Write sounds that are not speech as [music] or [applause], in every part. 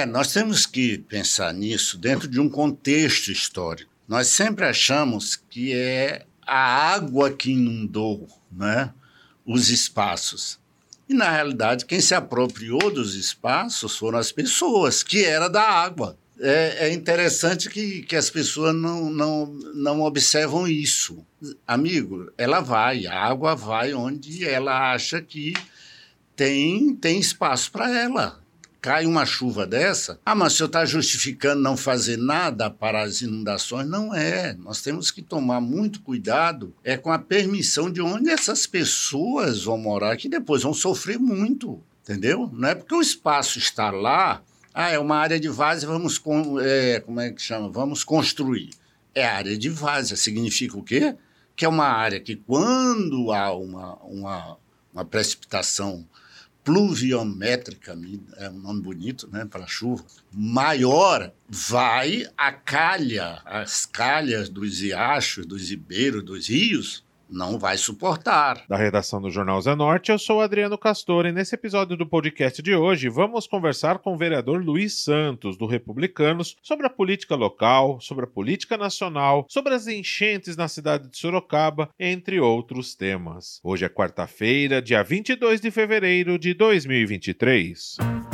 É, nós temos que pensar nisso dentro de um contexto histórico. Nós sempre achamos que é a água que inundou né, os espaços. E, na realidade, quem se apropriou dos espaços foram as pessoas, que era da água. É, é interessante que, que as pessoas não, não, não observam isso. Amigo, ela vai, a água vai onde ela acha que tem, tem espaço para ela. Cai uma chuva dessa, ah, mas o senhor está justificando não fazer nada para as inundações? Não é. Nós temos que tomar muito cuidado é com a permissão de onde essas pessoas vão morar, que depois vão sofrer muito, entendeu? Não é porque o espaço está lá, ah, é uma área de várzea, vamos, é, como é que chama? Vamos construir. É área de várzea, significa o quê? Que é uma área que quando há uma, uma, uma precipitação pluviométrica, é um nome bonito né, para chuva, maior, vai a calha, as calhas dos riachos, dos ribeiros, dos rios, não vai suportar. Da redação do Jornal Zenorte, eu sou Adriano Castor e nesse episódio do podcast de hoje vamos conversar com o vereador Luiz Santos, do Republicanos, sobre a política local, sobre a política nacional, sobre as enchentes na cidade de Sorocaba, entre outros temas. Hoje é quarta-feira, dia 22 de fevereiro de 2023.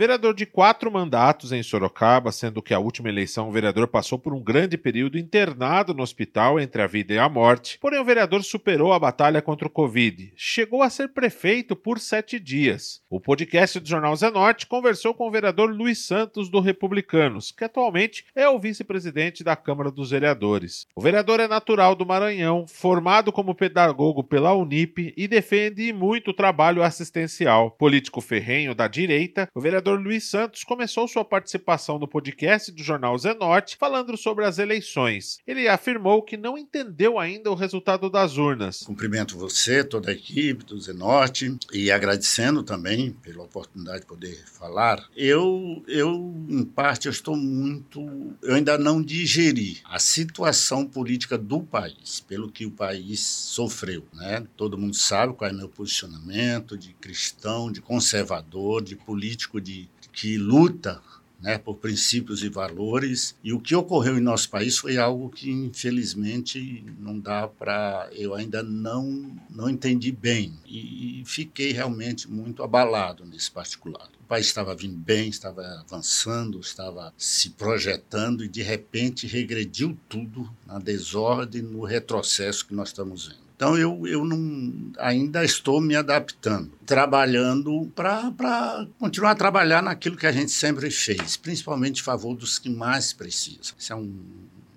Vereador de quatro mandatos em Sorocaba, sendo que a última eleição o vereador passou por um grande período internado no hospital entre a vida e a morte. Porém, o vereador superou a batalha contra o Covid. Chegou a ser prefeito por sete dias. O podcast do Jornal Zenorte conversou com o vereador Luiz Santos do Republicanos, que atualmente é o vice-presidente da Câmara dos Vereadores. O vereador é natural do Maranhão, formado como pedagogo pela Unip e defende muito o trabalho assistencial. Político ferrenho da direita, o vereador vereador Luiz Santos começou sua participação no podcast do jornal Zenorte falando sobre as eleições. Ele afirmou que não entendeu ainda o resultado das urnas. Cumprimento você, toda a equipe do Zenorte e agradecendo também pela oportunidade de poder falar. Eu, eu em parte, eu estou muito. Eu ainda não digeri a situação política do país, pelo que o país sofreu. Né? Todo mundo sabe qual é meu posicionamento de cristão, de conservador, de político de que luta né, por princípios e valores. E o que ocorreu em nosso país foi algo que, infelizmente, não dá para. Eu ainda não, não entendi bem. E, e, fiquei realmente muito abalado nesse particular. O país estava vindo bem, estava avançando, estava se projetando e, de repente, regrediu tudo na desordem, no retrocesso que nós estamos vendo. Então eu, eu não, ainda estou me adaptando, trabalhando para continuar a trabalhar naquilo que a gente sempre fez, principalmente em favor dos que mais precisam. Isso é um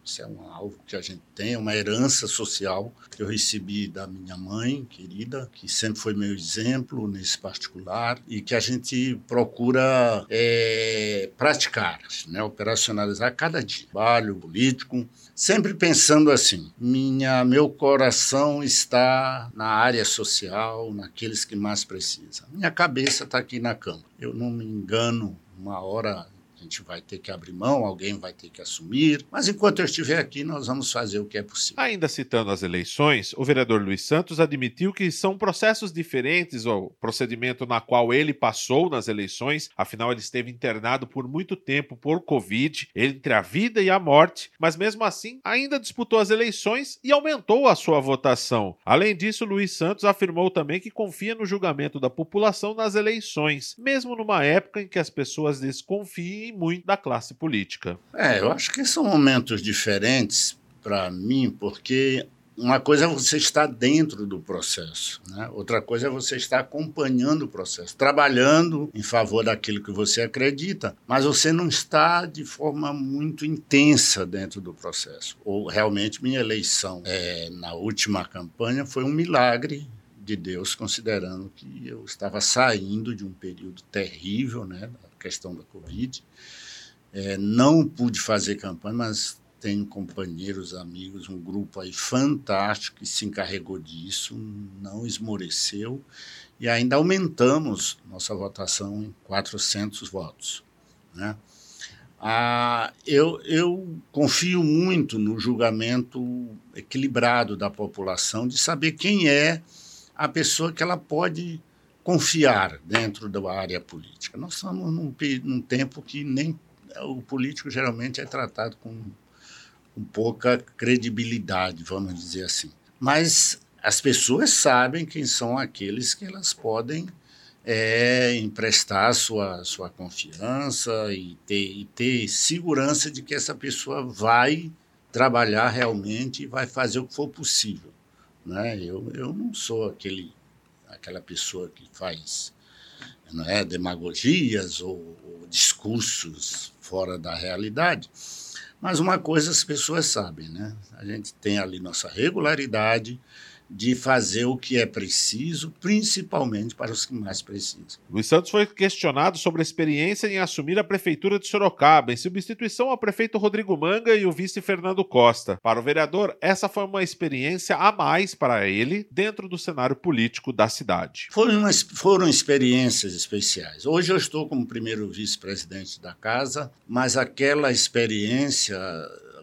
isso é um, algo que a gente tem, uma herança social que eu recebi da minha mãe querida, que sempre foi meu exemplo nesse particular e que a gente procura é, praticar, né, operacionalizar cada dia. Trabalho político, sempre pensando assim: minha, meu coração está na área social, naqueles que mais precisam. Minha cabeça está aqui na cama. Eu não me engano uma hora a gente vai ter que abrir mão, alguém vai ter que assumir, mas enquanto eu estiver aqui, nós vamos fazer o que é possível. Ainda citando as eleições, o vereador Luiz Santos admitiu que são processos diferentes ao procedimento na qual ele passou nas eleições, afinal ele esteve internado por muito tempo por Covid, entre a vida e a morte, mas mesmo assim ainda disputou as eleições e aumentou a sua votação. Além disso, Luiz Santos afirmou também que confia no julgamento da população nas eleições, mesmo numa época em que as pessoas desconfiem muito da classe política. É, eu acho que são momentos diferentes para mim, porque uma coisa é você estar dentro do processo, né? outra coisa é você estar acompanhando o processo, trabalhando em favor daquilo que você acredita, mas você não está de forma muito intensa dentro do processo. Ou realmente minha eleição é, na última campanha foi um milagre de Deus, considerando que eu estava saindo de um período terrível, né, questão da Covid. É, não pude fazer campanha, mas tenho companheiros, amigos, um grupo aí fantástico que se encarregou disso, não esmoreceu e ainda aumentamos nossa votação em 400 votos, né? Ah, eu, eu confio muito no julgamento equilibrado da população de saber quem é a pessoa que ela pode confiar dentro da área política. Nós estamos num, num tempo que nem o político geralmente é tratado com, com pouca credibilidade, vamos dizer assim. Mas as pessoas sabem quem são aqueles que elas podem é, emprestar sua, sua confiança e ter, e ter segurança de que essa pessoa vai trabalhar realmente e vai fazer o que for possível. Né? Eu, eu não sou aquele, aquela pessoa que faz não é, demagogias ou, ou discursos fora da realidade. Mas uma coisa as pessoas sabem, né? A gente tem ali nossa regularidade, de fazer o que é preciso, principalmente para os que mais precisam. Luiz Santos foi questionado sobre a experiência em assumir a prefeitura de Sorocaba, em substituição ao prefeito Rodrigo Manga e o vice Fernando Costa. Para o vereador, essa foi uma experiência a mais para ele dentro do cenário político da cidade. Foram, foram experiências especiais. Hoje eu estou como primeiro vice-presidente da casa, mas aquela experiência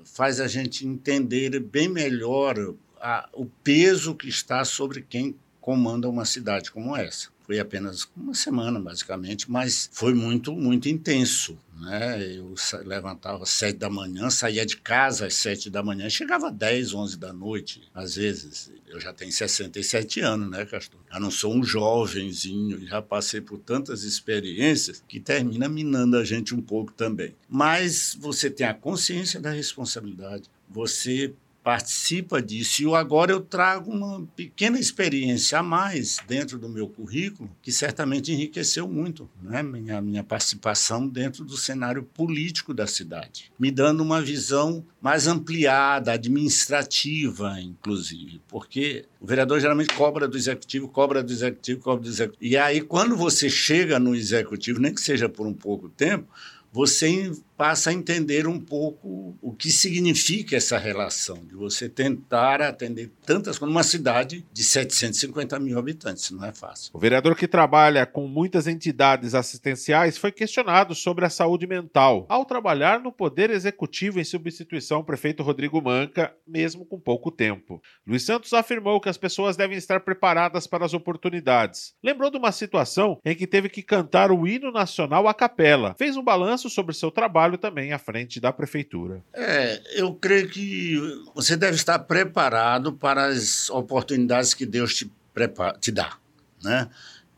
faz a gente entender bem melhor a, o peso que está sobre quem comanda uma cidade como essa. Foi apenas uma semana, basicamente, mas foi muito, muito intenso. Né? Eu levantava às sete da manhã, saía de casa às sete da manhã, chegava às dez, onze da noite, às vezes. Eu já tenho 67 anos, né, Castor? Já não sou um jovenzinho, já passei por tantas experiências que termina minando a gente um pouco também. Mas você tem a consciência da responsabilidade, você participa disso. E agora eu trago uma pequena experiência a mais dentro do meu currículo, que certamente enriqueceu muito né? minha, minha participação dentro do cenário político da cidade, me dando uma visão mais ampliada, administrativa, inclusive, porque o vereador geralmente cobra do executivo, cobra do executivo, cobra do executivo. E aí, quando você chega no executivo, nem que seja por um pouco tempo, você passa a entender um pouco o que significa essa relação, de você tentar atender tantas coisas numa cidade de 750 mil habitantes, não é fácil. O vereador que trabalha com muitas entidades assistenciais foi questionado sobre a saúde mental ao trabalhar no Poder Executivo em substituição ao prefeito Rodrigo Manca, mesmo com pouco tempo. Luiz Santos afirmou que as pessoas devem estar preparadas para as oportunidades. Lembrou de uma situação em que teve que cantar o hino nacional à capela. Fez um balanço sobre seu trabalho trabalho também à frente da prefeitura. É, eu creio que você deve estar preparado para as oportunidades que Deus te, prepara, te dá, né?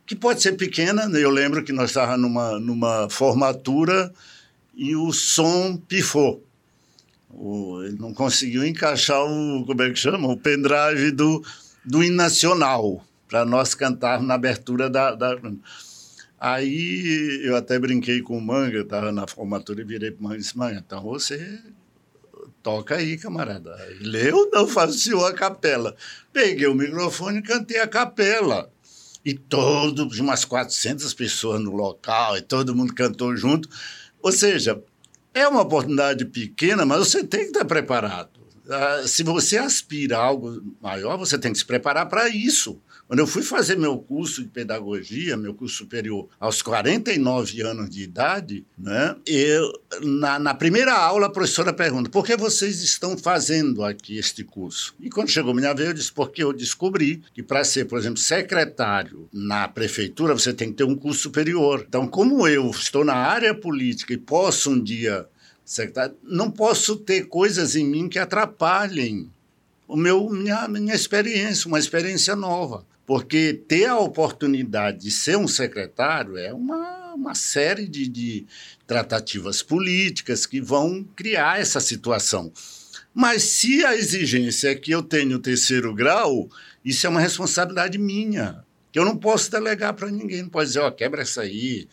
Que pode ser pequena, né? eu lembro que nós estávamos numa, numa formatura e o som pifou. O, ele não conseguiu encaixar o, como é que chama? O pendrive do, do Inacional para nós cantarmos na abertura da, da Aí eu até brinquei com o Manga, estava na formatura e virei para o Manga e disse, Manga, então você toca aí, camarada. Ele, eu não faço a capela. Peguei o microfone e cantei a capela. E todos, umas 400 pessoas no local, e todo mundo cantou junto. Ou seja, é uma oportunidade pequena, mas você tem que estar preparado. Ah, se você aspira a algo maior, você tem que se preparar para isso. Quando eu fui fazer meu curso de pedagogia, meu curso superior, aos 49 anos de idade, né, eu, na, na primeira aula, a professora pergunta: por que vocês estão fazendo aqui este curso? E quando chegou minha vez, eu disse: porque eu descobri que para ser, por exemplo, secretário na prefeitura, você tem que ter um curso superior. Então, como eu estou na área política e posso um dia secretário, não posso ter coisas em mim que atrapalhem o meu minha, minha experiência, uma experiência nova. Porque ter a oportunidade de ser um secretário é uma, uma série de, de tratativas políticas que vão criar essa situação. Mas se a exigência é que eu tenha o terceiro grau, isso é uma responsabilidade minha, que eu não posso delegar para ninguém. Não pode dizer, ó, oh, quebra essa aí,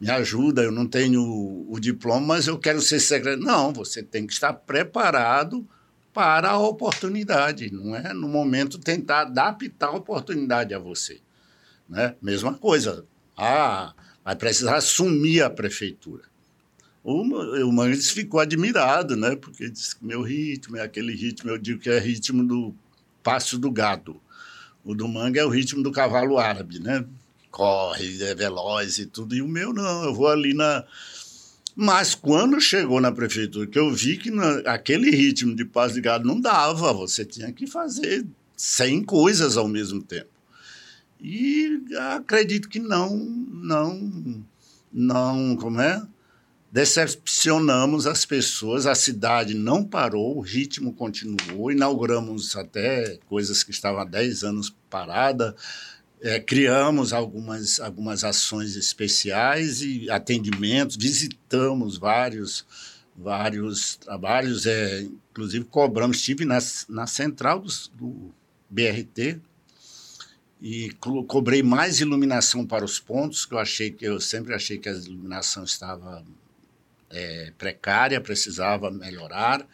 me ajuda, eu não tenho o, o diploma, mas eu quero ser secretário. Não, você tem que estar preparado para a oportunidade, não é? No momento, tentar adaptar a oportunidade a você. Né? Mesma coisa. Ah, vai precisar assumir a prefeitura. O, o Mangues ficou admirado, né? Porque disse que meu ritmo é aquele ritmo, eu digo que é ritmo do passo do gado. O do Manga é o ritmo do cavalo árabe, né? Corre, é veloz e tudo. E o meu não, eu vou ali na, mas quando chegou na prefeitura, que eu vi que na, aquele ritmo de paz de gado não dava, você tinha que fazer 100 coisas ao mesmo tempo. E acredito que não, não, não, como é? Decepcionamos as pessoas, a cidade não parou, o ritmo continuou, inauguramos até coisas que estavam há 10 anos parada, é, criamos algumas, algumas ações especiais e atendimentos, visitamos vários, vários trabalhos, é, inclusive cobramos, estive na, na central do, do BRT, e co cobrei mais iluminação para os pontos, que eu achei que eu sempre achei que a iluminação estava é, precária, precisava melhorar.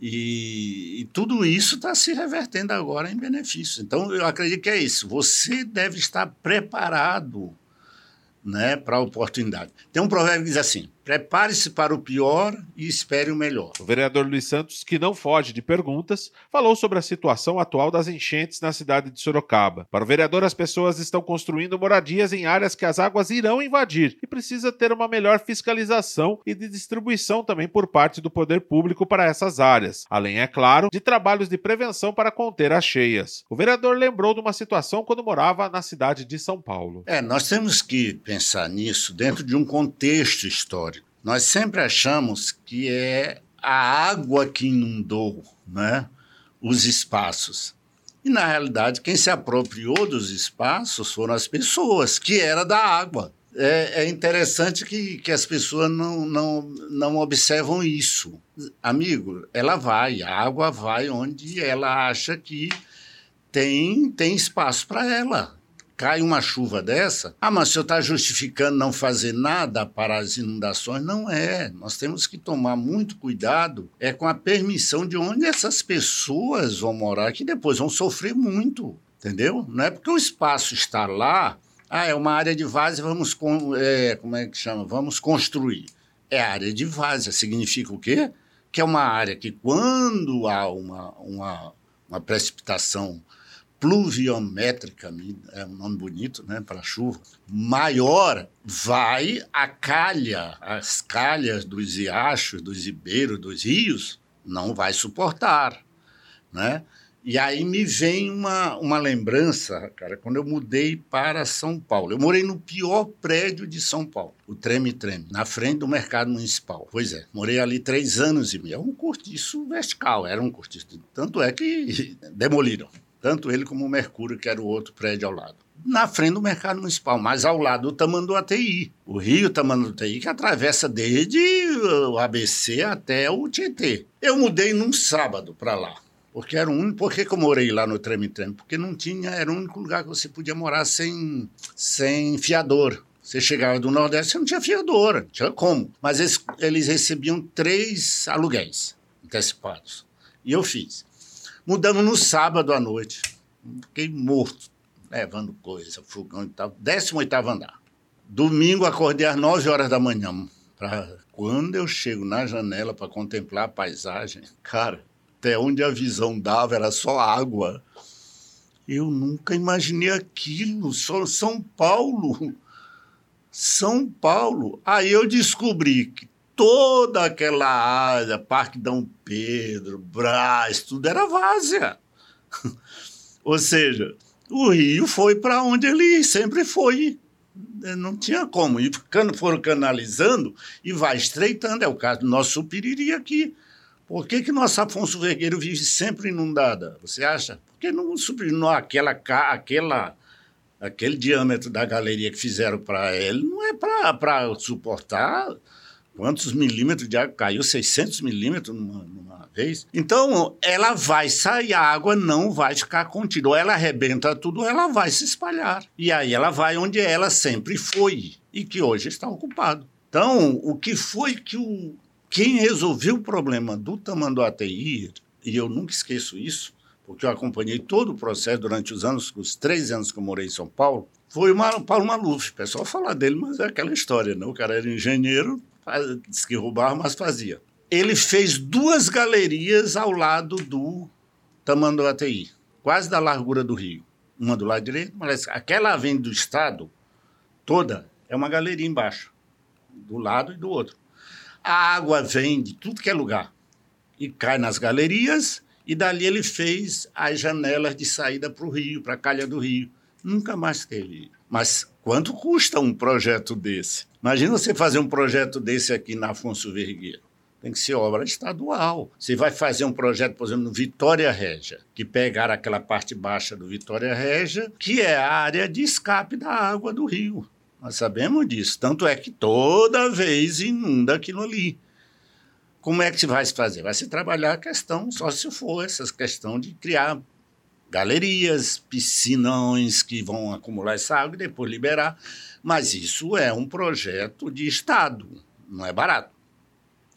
E, e tudo isso está se revertendo agora em benefícios. Então, eu acredito que é isso. Você deve estar preparado né, para a oportunidade. Tem um provérbio que diz assim: Prepare-se para o pior e espere o melhor. O vereador Luiz Santos, que não foge de perguntas, falou sobre a situação atual das enchentes na cidade de Sorocaba. Para o vereador, as pessoas estão construindo moradias em áreas que as águas irão invadir e precisa ter uma melhor fiscalização e de distribuição também por parte do poder público para essas áreas, além, é claro, de trabalhos de prevenção para conter as cheias. O vereador lembrou de uma situação quando morava na cidade de São Paulo. É, nós temos que pensar nisso dentro de um contexto histórico. Nós sempre achamos que é a água que inundou né, os espaços. E, na realidade, quem se apropriou dos espaços foram as pessoas, que era da água. É, é interessante que, que as pessoas não, não, não observam isso. Amigo, ela vai, a água vai onde ela acha que tem, tem espaço para ela cai uma chuva dessa, ah, mas o senhor está justificando não fazer nada para as inundações? Não é. Nós temos que tomar muito cuidado é com a permissão de onde essas pessoas vão morar, que depois vão sofrer muito, entendeu? Não é porque o espaço está lá, ah, é uma área de várzea, vamos, é, como é que chama? Vamos construir. É área de várzea, significa o quê? Que é uma área que quando há uma, uma, uma precipitação pluviométrica, é um nome bonito né, para chuva, maior vai a calha, as calhas dos riachos, dos ribeiros, dos rios, não vai suportar. Né? E aí me vem uma, uma lembrança, cara, quando eu mudei para São Paulo. Eu morei no pior prédio de São Paulo, o Treme Treme, na frente do mercado municipal. Pois é, morei ali três anos e meio. É um cortiço vertical, era um cortiço. Tanto é que [laughs] demoliram tanto ele como o Mercúrio, que era o outro prédio ao lado. Na frente do mercado municipal, mas ao lado do Tamanduateí. O rio Tamanduateí que atravessa desde o ABC até o Tietê. Eu mudei num sábado para lá. Porque era o único. Por que, eu morei lá no Treme? Porque não tinha. Era o único lugar que você podia morar sem, sem fiador. Você chegava do Nordeste, você não tinha fiador, tinha como. Mas eles, eles recebiam três aluguéis antecipados. E eu fiz. Mudamos no sábado à noite. Fiquei morto, levando coisa, fogão e tal. 18 andar. Domingo acordei às 9 horas da manhã. Pra... Quando eu chego na janela para contemplar a paisagem, cara, até onde a visão dava era só água. Eu nunca imaginei aquilo. Só São Paulo. São Paulo. Aí eu descobri que toda aquela área, Parque Dom Pedro, Brás, tudo era várzea. [laughs] Ou seja, o rio foi para onde ele sempre foi. Não tinha como. E foram canalizando e vai estreitando. É o caso do nosso Supiriri aqui. Por que, que nosso Afonso Vergueiro vive sempre inundada? Você acha? Porque não subiu aquela, aquela, aquele diâmetro da galeria que fizeram para ele não é para suportar Quantos milímetros de água caiu? 600 milímetros numa, numa, vez? Então, ela vai sair, a água não vai ficar contida. Ou ela arrebenta tudo, ela vai se espalhar. E aí ela vai onde ela sempre foi e que hoje está ocupado. Então, o que foi que o quem resolveu o problema do Tamanduateí, e eu nunca esqueço isso, porque eu acompanhei todo o processo durante os anos, os três anos que eu morei em São Paulo, foi o Paulo Maluf. O pessoal fala dele, mas é aquela história, né? O cara era engenheiro, diz que roubava, mas fazia. Ele fez duas galerias ao lado do Tamanduateí, quase da largura do rio. Uma do lado direito, mas aquela avenida do Estado toda é uma galeria embaixo, do lado e do outro. A água vem de tudo que é lugar e cai nas galerias, e dali ele fez as janelas de saída para o rio, para a calha do rio. Nunca mais teve. Mas quanto custa um projeto desse? Imagina você fazer um projeto desse aqui na Afonso Vergueiro. Tem que ser obra estadual. Você vai fazer um projeto, por exemplo, no Vitória Régia, que pegar aquela parte baixa do Vitória Régia, que é a área de escape da água do rio. Nós sabemos disso. Tanto é que toda vez inunda aquilo ali. Como é que se vai se fazer? Vai se trabalhar a questão, só se for essa questão de criar galerias, piscinões que vão acumular essa água e depois liberar. Mas isso é um projeto de Estado, não é barato.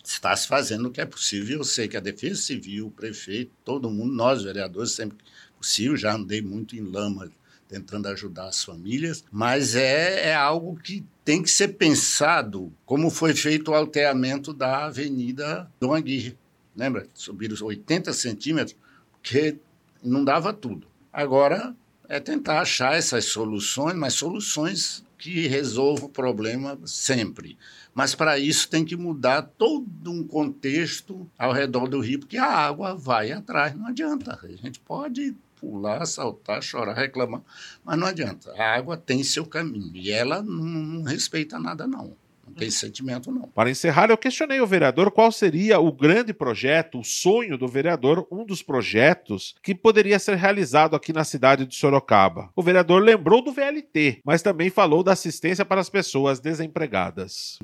Está se fazendo o que é possível. Eu sei que a Defesa Civil, o prefeito, todo mundo, nós vereadores, sempre possível, já andei muito em lama tentando ajudar as famílias, mas é, é algo que tem que ser pensado como foi feito o alteamento da Avenida Dom Aguirre. Lembra? Subiram 80 centímetros, que não dava tudo. Agora é tentar achar essas soluções, mas soluções que resolvam o problema sempre. Mas para isso tem que mudar todo um contexto ao redor do rio, porque a água vai atrás, não adianta. A gente pode pular, saltar, chorar, reclamar, mas não adianta. A água tem seu caminho e ela não, respeita nada, não. Não tem sentimento, não. Para encerrar, eu questionei o vereador qual seria o grande projeto, o sonho do vereador, um dos projetos que poderia ser realizado aqui na cidade de Sorocaba. O vereador lembrou do VLT, mas também falou da assistência para as pessoas desempregadas.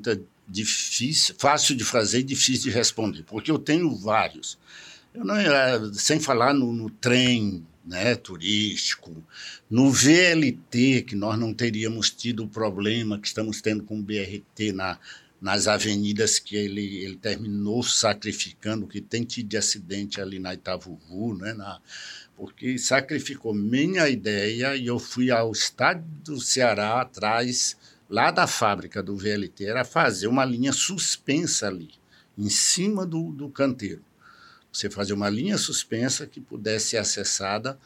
Difícil, fácil de fazer e difícil de responder, porque eu tenho vários. Não, sem falar no, no trem né, turístico. No VLT, que nós não teríamos tido o problema que estamos tendo com o BRT na, nas avenidas que ele, ele terminou sacrificando, que tem tido de acidente ali na Itavuvu, né, na, porque sacrificou minha ideia e eu fui ao estado do Ceará atrás, lá da fábrica do VLT, era fazer uma linha suspensa ali, em cima do, do canteiro. Você fazia uma linha suspensa que pudesse ser acessada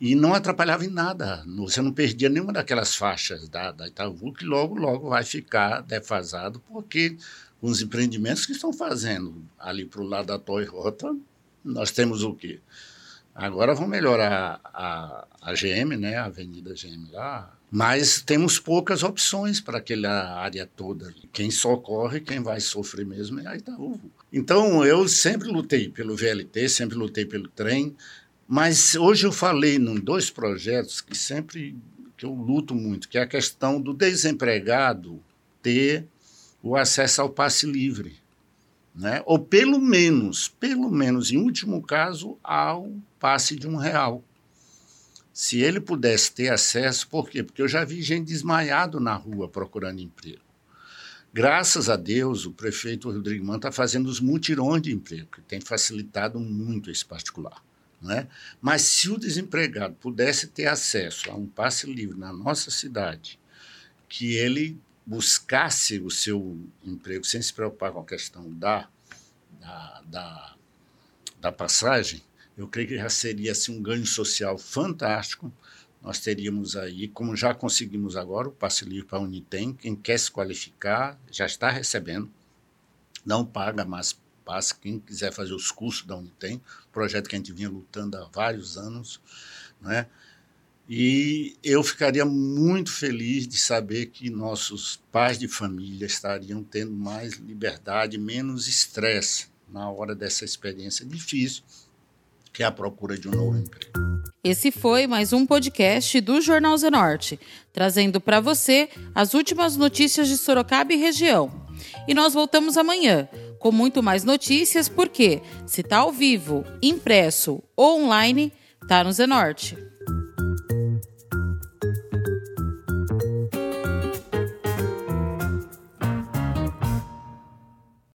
e não atrapalhava em nada. Você não perdia nenhuma daquelas faixas da, da Itaú, que logo, logo vai ficar defasado, porque com os empreendimentos que estão fazendo ali para o lado da Torre Rota, nós temos o quê? Agora vão melhorar a, a GM, né, a Avenida GM lá, mas temos poucas opções para aquela área toda. Quem socorre, quem vai sofrer mesmo é a Itaú. Então, eu sempre lutei pelo VLT, sempre lutei pelo trem, mas hoje eu falei em dois projetos que sempre que eu luto muito, que é a questão do desempregado ter o acesso ao passe livre, né? ou pelo menos, pelo menos, em último caso, ao passe de um real. Se ele pudesse ter acesso, por quê? Porque eu já vi gente desmaiado na rua procurando emprego. Graças a Deus, o prefeito Rodrigo Mano está fazendo os mutirões de emprego, que tem facilitado muito esse particular. Né? Mas se o desempregado pudesse ter acesso a um passe livre na nossa cidade, que ele buscasse o seu emprego sem se preocupar com a questão da, da, da, da passagem, eu creio que já seria assim, um ganho social fantástico. Nós teríamos aí, como já conseguimos agora, o passe livre para a Unitem. Quem quer se qualificar já está recebendo, não paga mais passe. Quem quiser fazer os cursos da Unitem, projeto que a gente vinha lutando há vários anos, né? E eu ficaria muito feliz de saber que nossos pais de família estariam tendo mais liberdade, menos estresse na hora dessa experiência difícil que é a procura de um novo emprego. Esse foi mais um podcast do Jornal Zenorte, trazendo para você as últimas notícias de Sorocaba e região. E nós voltamos amanhã com muito mais notícias, porque se está ao vivo, impresso ou online, está no Zenorte.